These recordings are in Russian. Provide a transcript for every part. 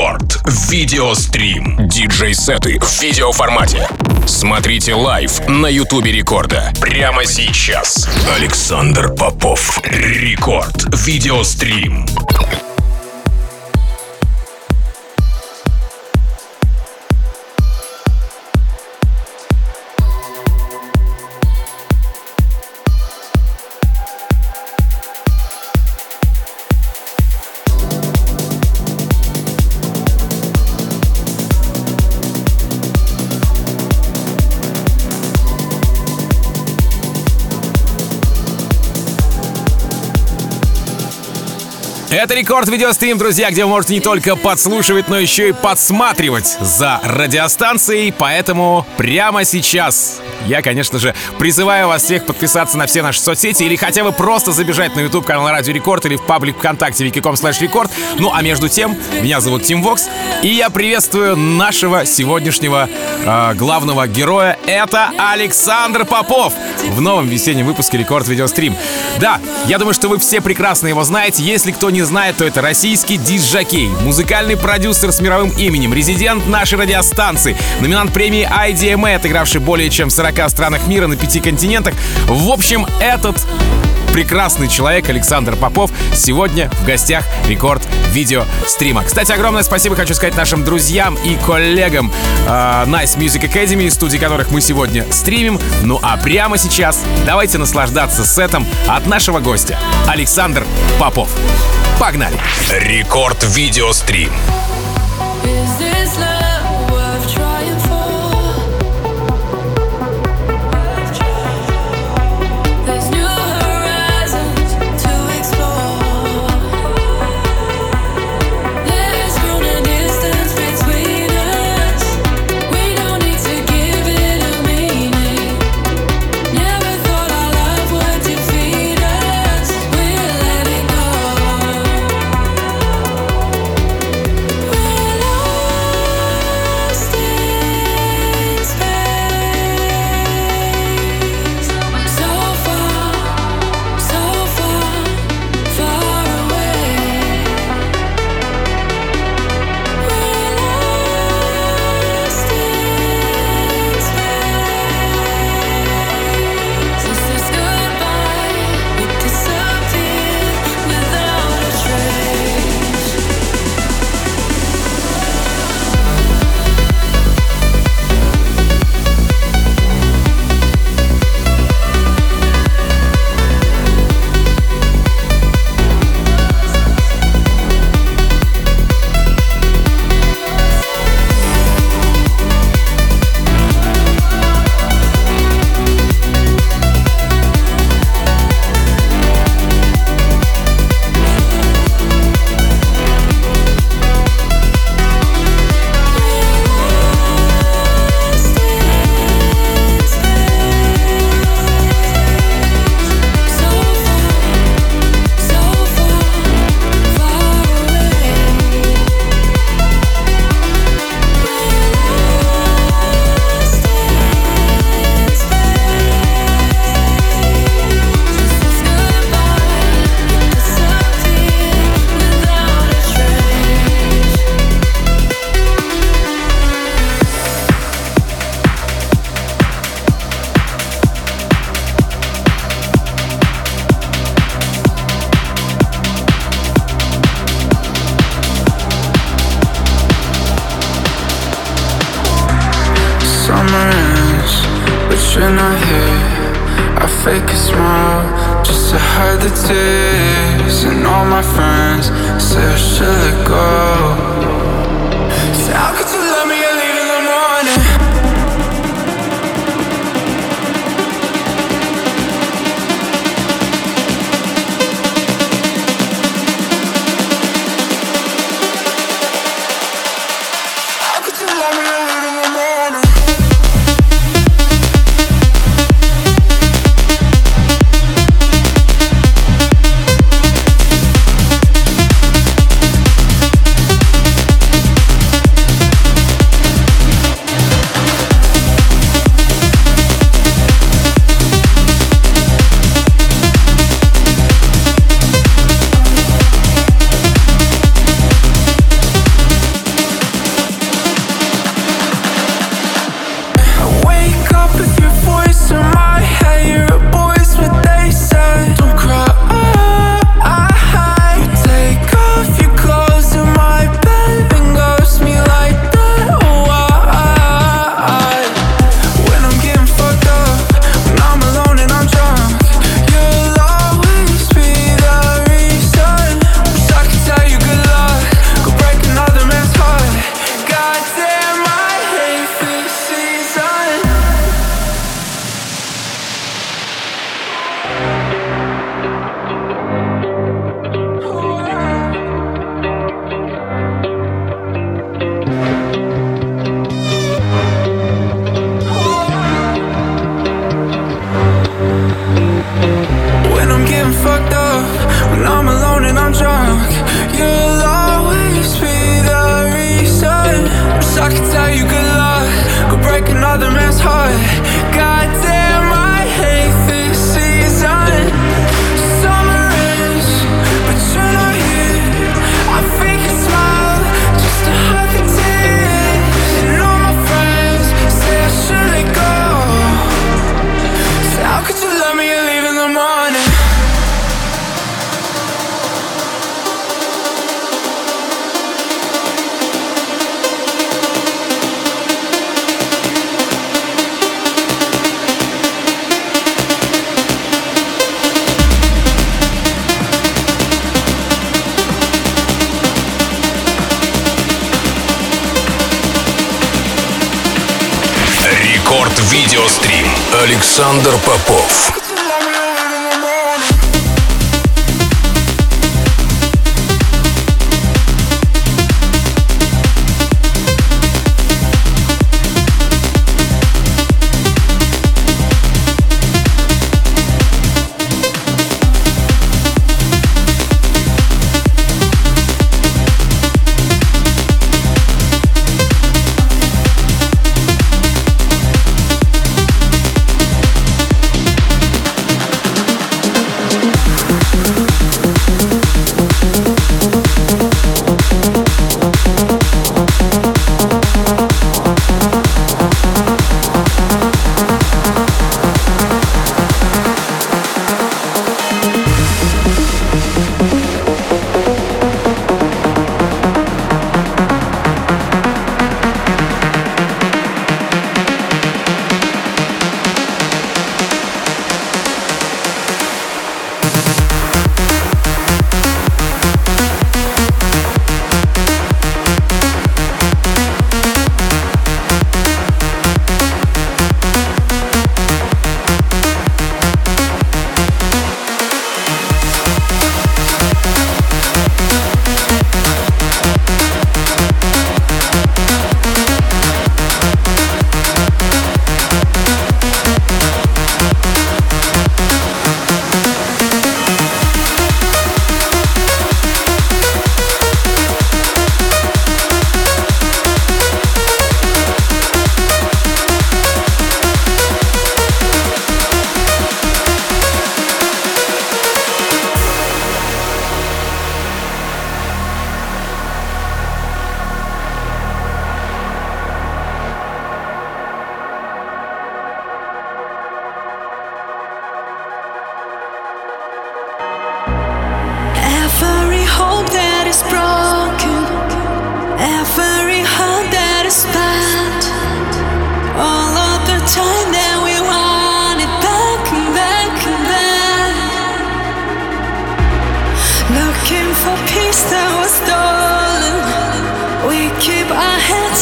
Рекорд. Видеострим. Диджей-сеты в видеоформате. Смотрите live на Ютубе Рекорда. Прямо сейчас. Александр Попов. Рекорд. Видеострим. Это рекорд видеострим, друзья, где вы можете не только подслушивать, но еще и подсматривать за радиостанцией. Поэтому прямо сейчас я, конечно же, призываю вас всех подписаться на все наши соцсети или хотя бы просто забежать на YouTube канал Радио Рекорд или в паблик ВКонтакте vk.com slash record. Ну а между тем, меня зовут Тим Вокс, и я приветствую нашего сегодняшнего э, главного героя. Это Александр Попов в новом весеннем выпуске Рекорд Видеострим. Да, я думаю, что вы все прекрасно его знаете. Если кто не знает, то это российский диджакей, музыкальный продюсер с мировым именем, резидент нашей радиостанции, номинант премии IDMA, отыгравший более чем в 40 странах мира на пяти континентах. В общем, этот прекрасный человек Александр Попов сегодня в гостях рекорд видео стрима. Кстати, огромное спасибо хочу сказать нашим друзьям и коллегам э, Nice Music Academy, студии которых мы сегодня стримим. Ну а прямо сейчас давайте наслаждаться сетом от нашего гостя Александр Попов. Погнали! Рекорд видеострим. Is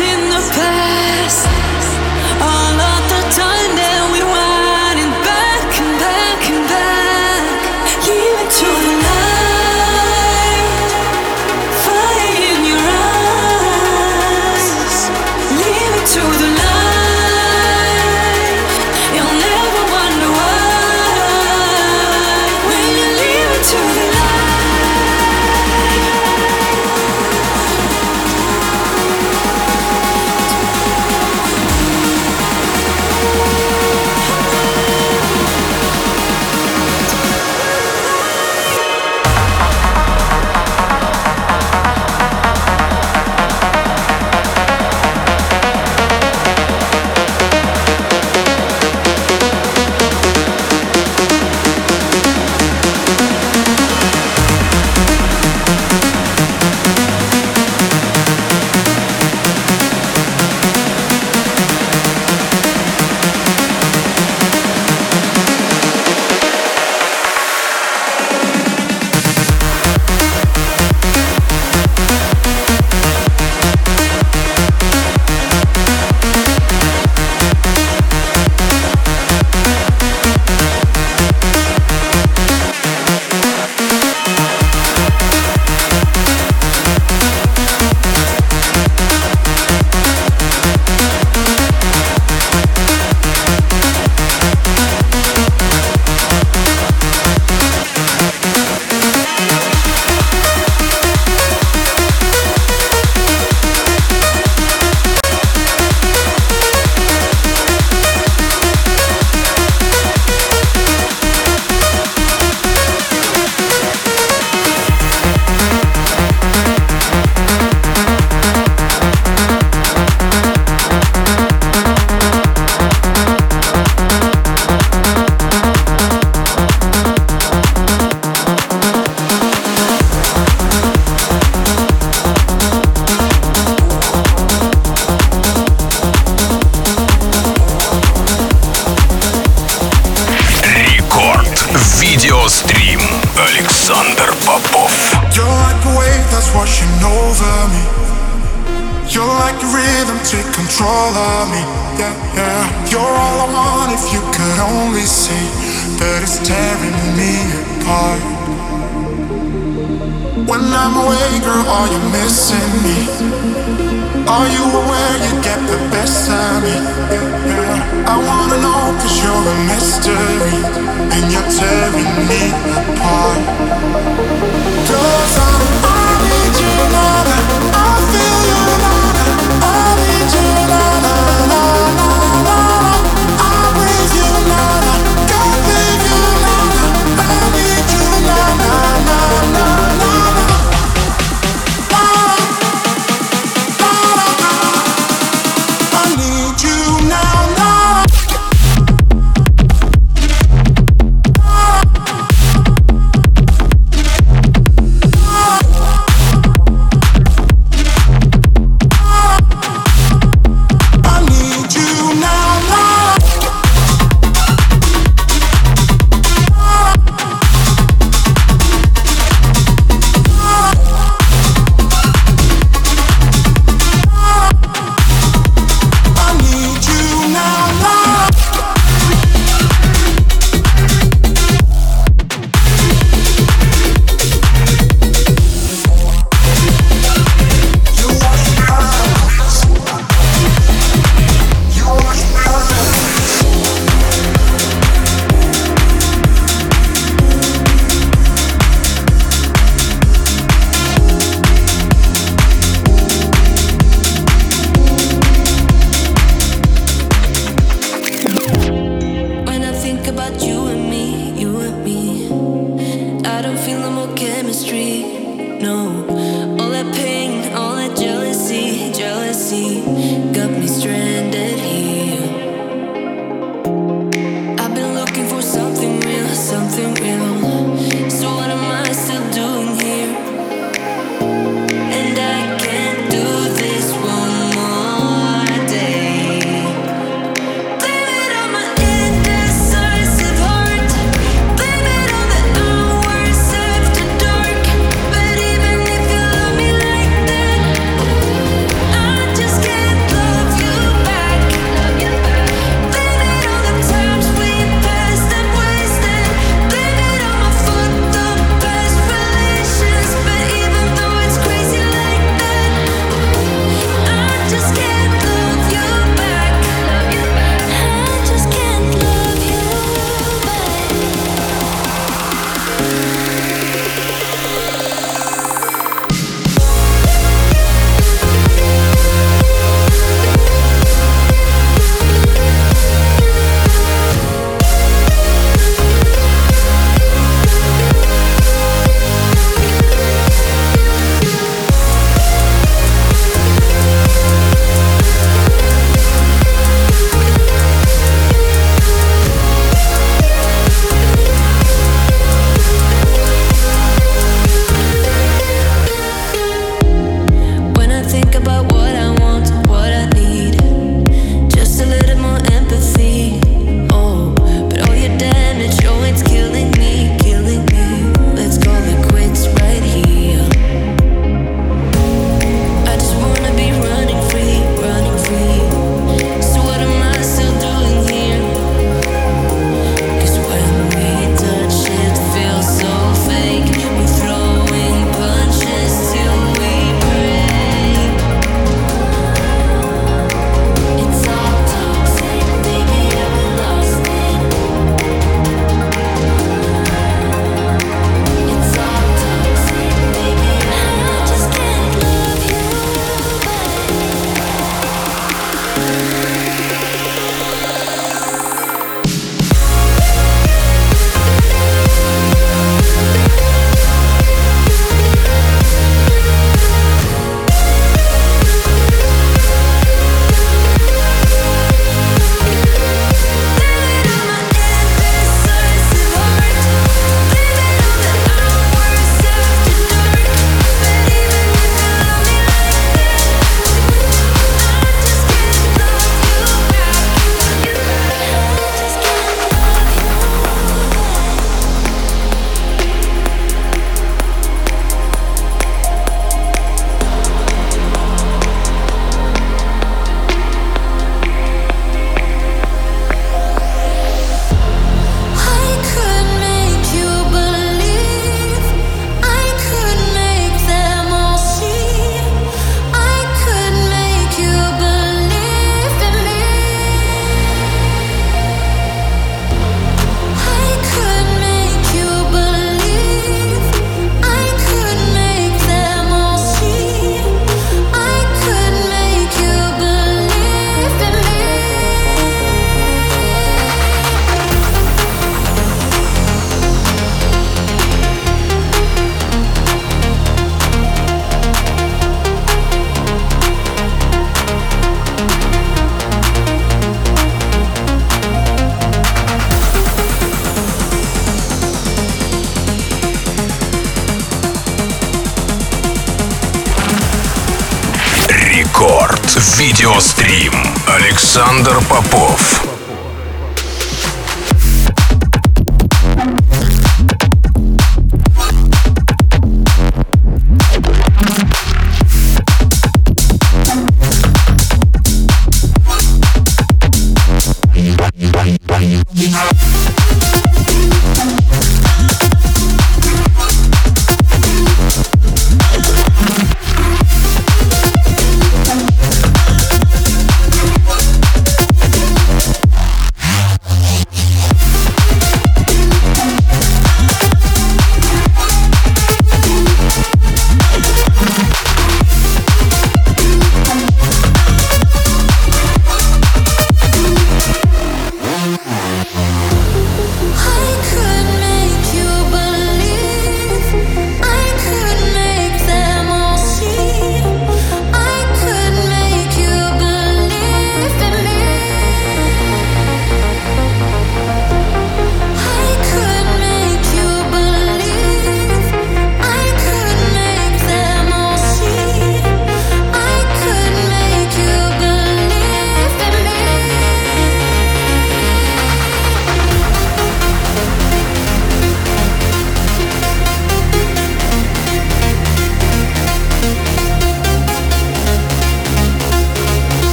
in the past.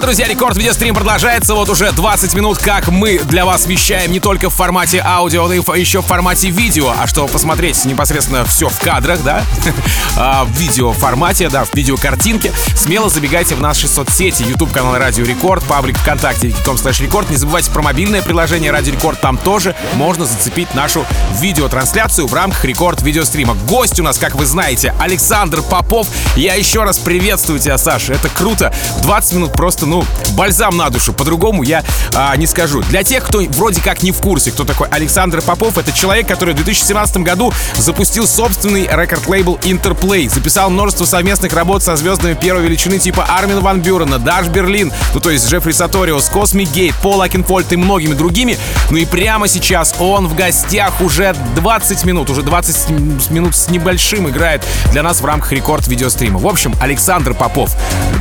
Друзья, рекорд видеострим продолжается. Вот уже 20 минут, как мы для вас вещаем не только в формате аудио, но и еще в формате видео. А чтобы посмотреть непосредственно все в кадрах, да, а, в видео формате, да, в видеокартинке, смело забегайте в наши соцсети. YouTube канал Радио Рекорд, паблик ВКонтакте, com slash record. Не забывайте про мобильное приложение Радио Рекорд. Там тоже можно зацепить нашу видеотрансляцию в рамках рекорд видеострима. Гость у нас, как вы знаете, Александр Попов. Я еще раз приветствую тебя, Саша. Это круто. 20 минут просто, ну, бальзам на душу. По-другому я а, не скажу. Для тех, кто вроде как не в курсе, кто такой Александр Попов, это человек, который в 2017 году запустил собственный record-лейбл Interplay. Записал множество совместных работ со звездами первой величины типа Армин Ван Бюрена, Dash Berlin, ну то есть Джеффри Суториус, Cosmic Gate, Пол Окенфолд и многими другими. Ну и прямо сейчас он в гостях уже 20 минут, уже 20 с- минут с небольшим играет для нас в рамках рекорд видеострима. В общем, Александр Попов.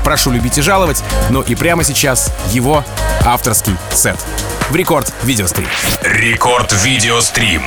Прошу любить и жаловать. Ну и прямо сейчас его авторский сет в рекорд видеострим. Рекорд Видеострим.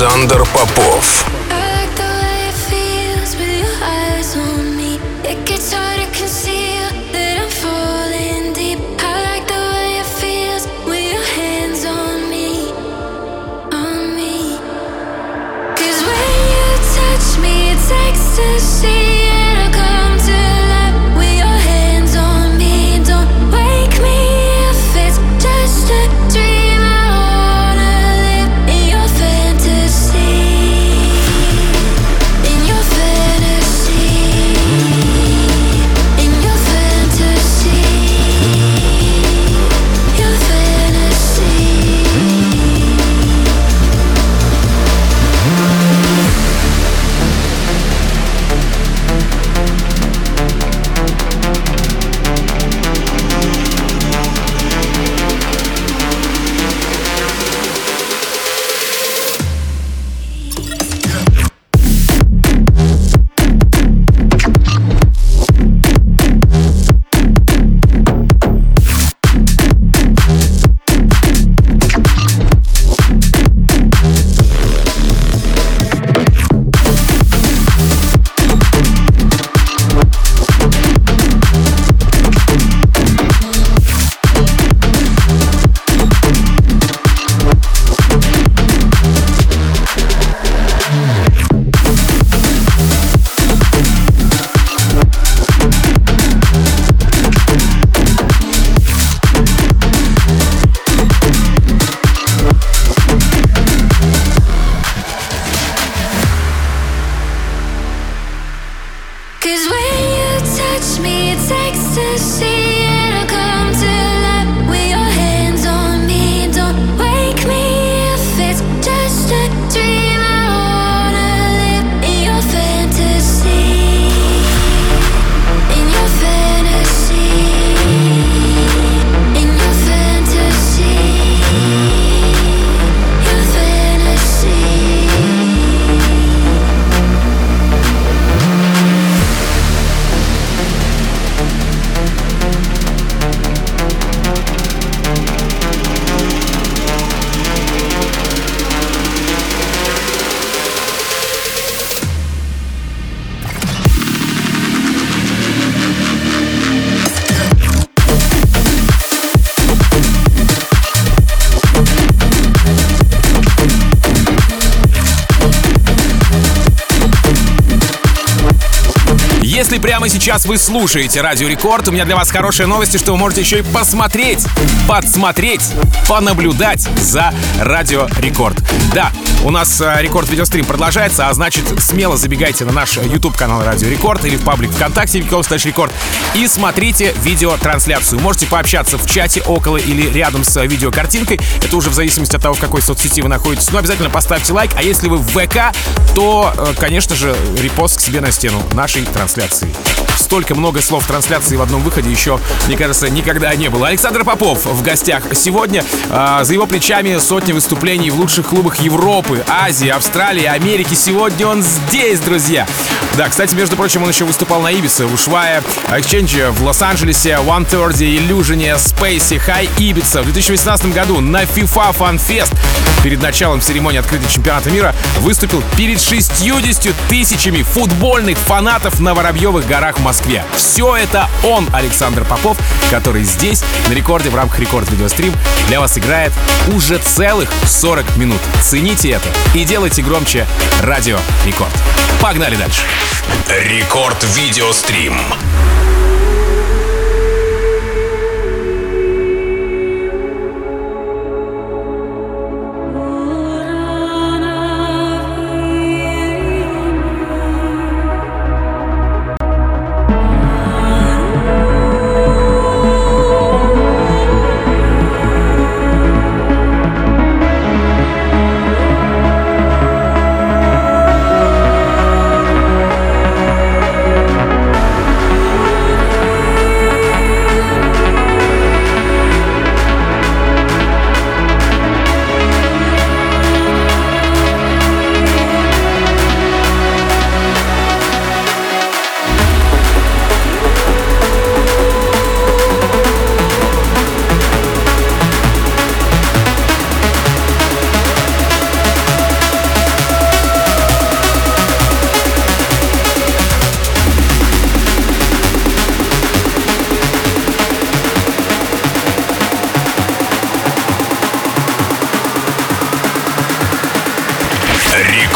Александр Попов. Сейчас вы слушаете Радио Рекорд, у меня для вас хорошие новости, что вы можете еще и посмотреть, подсмотреть, понаблюдать за Радио Рекорд. Да, у нас э, Рекорд Видеострим продолжается, а значит смело забегайте на наш YouTube канал Радио Рекорд или в паблик ВКонтакте Слэш Рекорд и смотрите видеотрансляцию. Можете пообщаться в чате около или рядом с видеокартинкой. Это уже в зависимости от того, в какой соцсети вы находитесь. Но обязательно поставьте лайк. А если вы в ВК, то, э, конечно же, репост к себе на стену нашей трансляции. Столько много слов трансляции в одном выходе еще, мне кажется, никогда не было. Александр Попов в гостях сегодня. А, За его плечами сотни выступлений в лучших клубах Европы, Азии, Австралии, Америки. Сегодня он здесь, друзья. Да, кстати, между прочим, он еще выступал на Ибице, Ушвая, Exchange в Лос-Анджелесе, One Thirty, Illusion, Space, High Ibiza. В 2018 году на FIFA Fan Fest перед началом церемонии открытия чемпионата мира выступил перед 60 тысячами футбольных фанатов на Воробьевых горах в Москве. Все это он, Александр Попов, который здесь на рекорде в рамках рекорд видеострим для вас играет уже целых 40 минут. Цените это и делайте громче радио Рекорд. Погнали дальше. Рекорд Видеострим.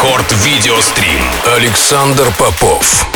Рекорд Видеострим. Александр Попов.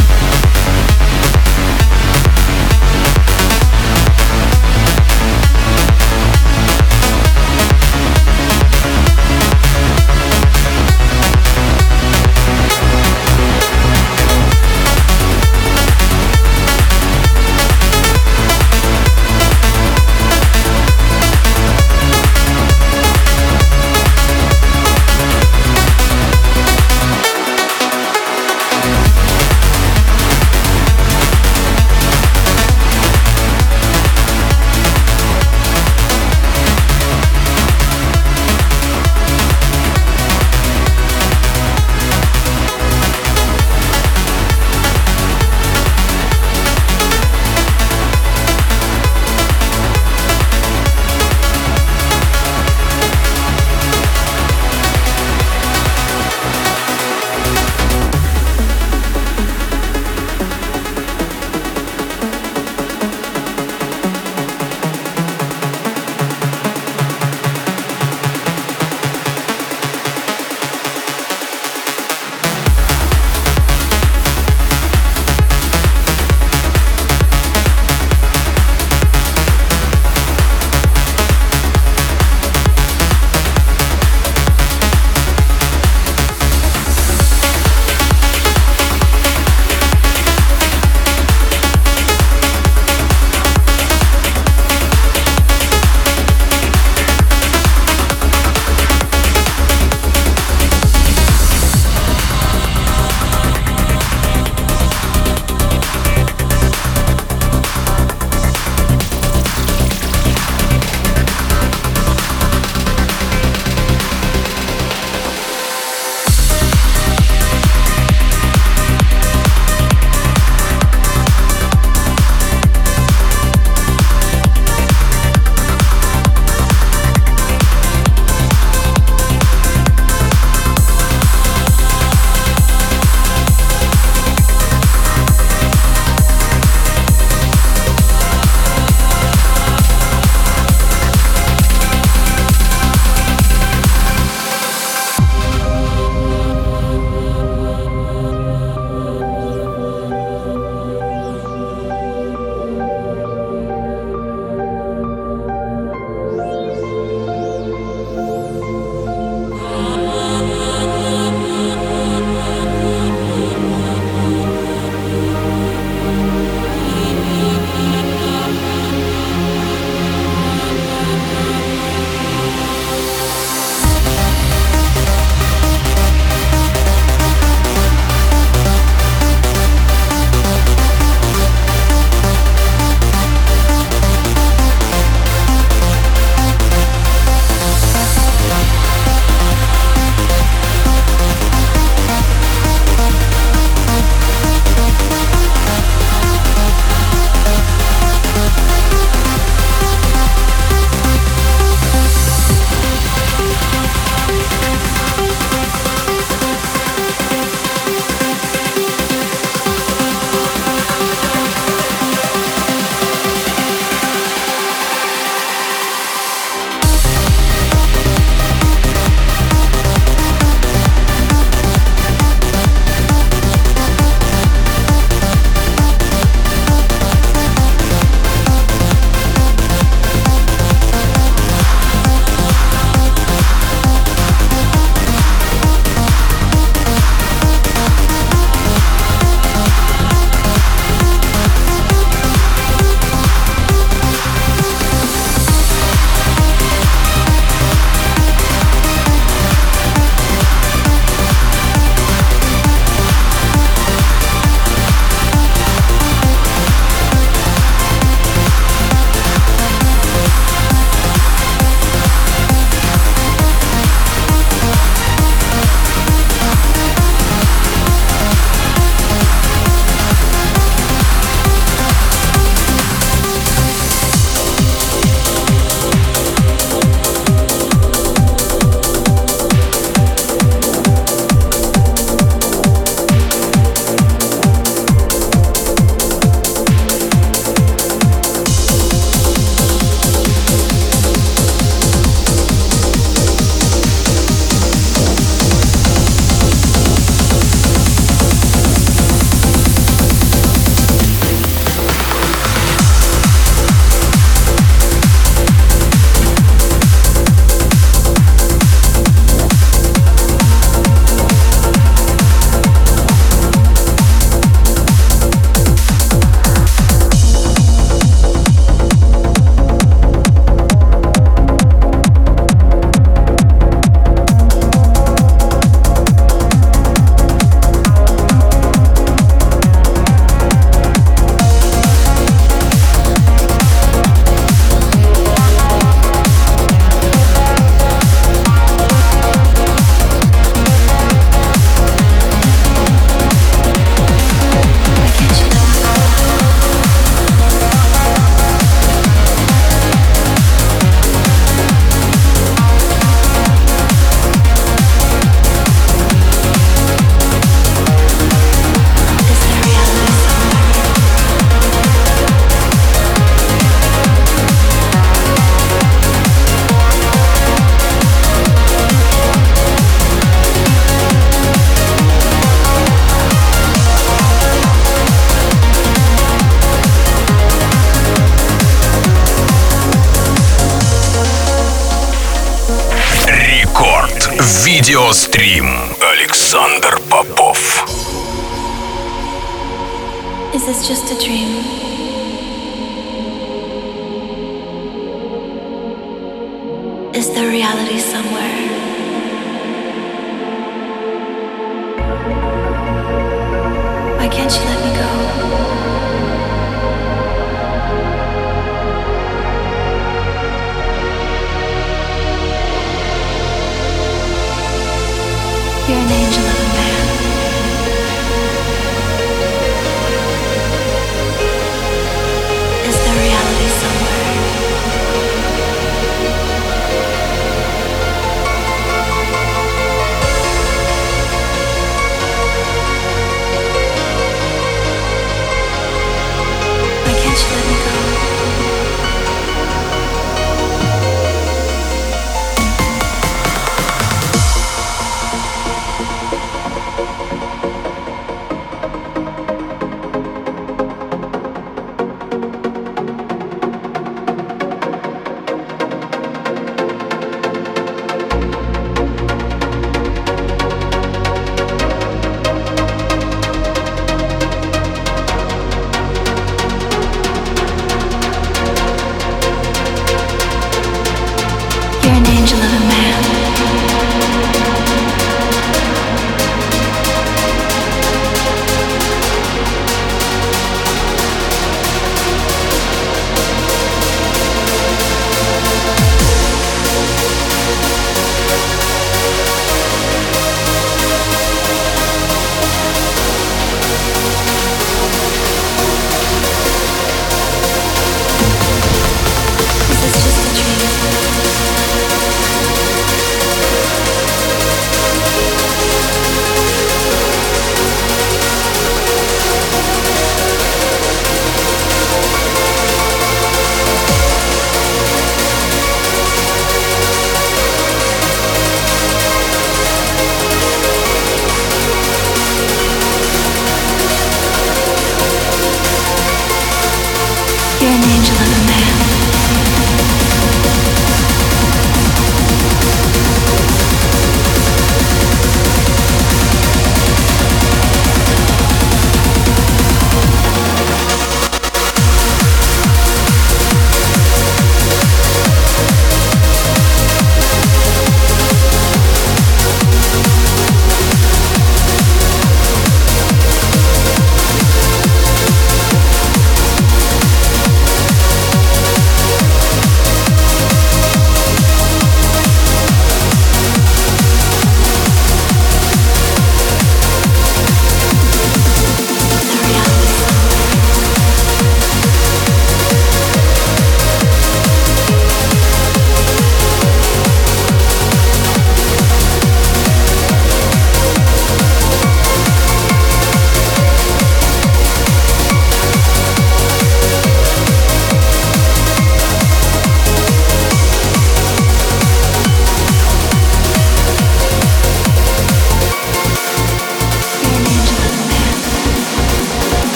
You're an angel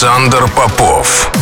Александр Попов.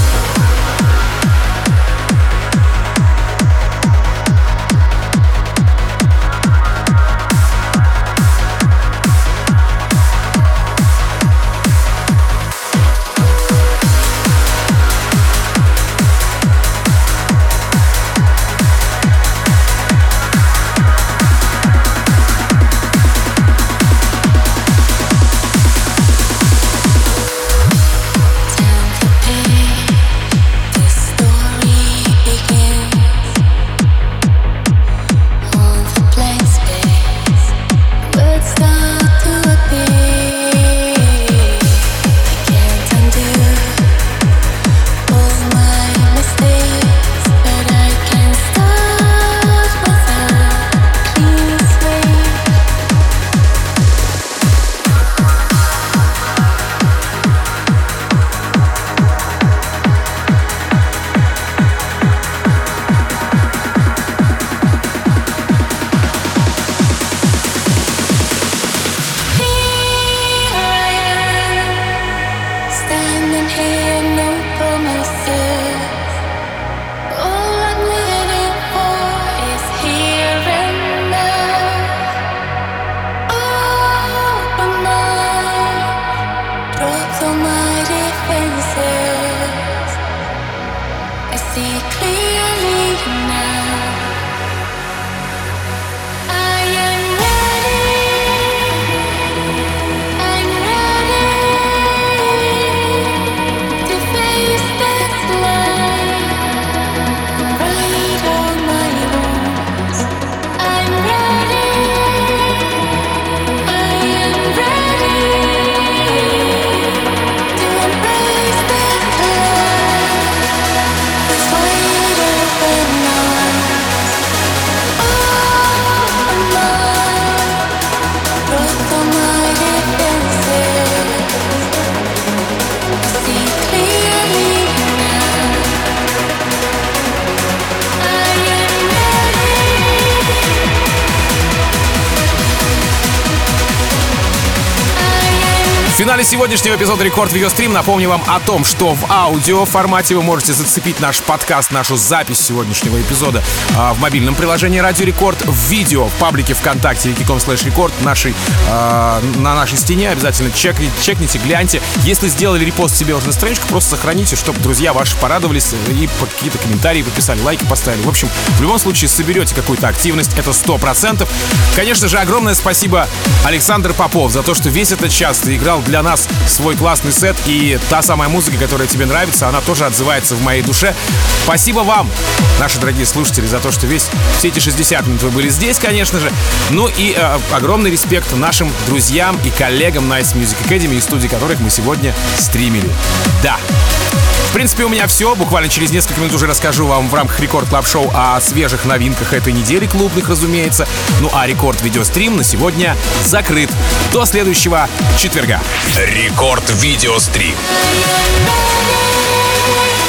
Финале сегодняшнего эпизода Рекорд Видеострим напомню вам о том, что в аудио формате вы можете зацепить наш подкаст, нашу запись сегодняшнего эпизода а, в мобильном приложении Радио Рекорд, в видео в паблике ВКонтакте wiki.com slash рекорд нашей, а, на нашей стене. Обязательно чекните, чекните, гляньте. Если сделали репост себе уже на страничку, просто сохраните, чтобы друзья ваши порадовались и какие-то комментарии подписали, лайки поставили. В общем, в любом случае соберете какую-то активность, это 100%. Конечно же, огромное спасибо Александр Попов за то, что весь этот час ты играл для нас свой классный сет, и та самая музыка, которая тебе нравится, она тоже отзывается в моей душе. Спасибо вам, наши дорогие слушатели, за то, что весь, все эти 60 минут вы были здесь, конечно же. Ну и э, огромный респект нашим друзьям и коллегам Nice Music Academy, из студии которых мы сегодня стримили. Да, в принципе, у меня все. Буквально через несколько минут уже расскажу вам в рамках Record Club Show о свежих новинках этой недели, клубных, разумеется. Ну а Рекорд Видеострим на сегодня закрыт. До следующего четверга. Рекорд Видеострим. Yeah.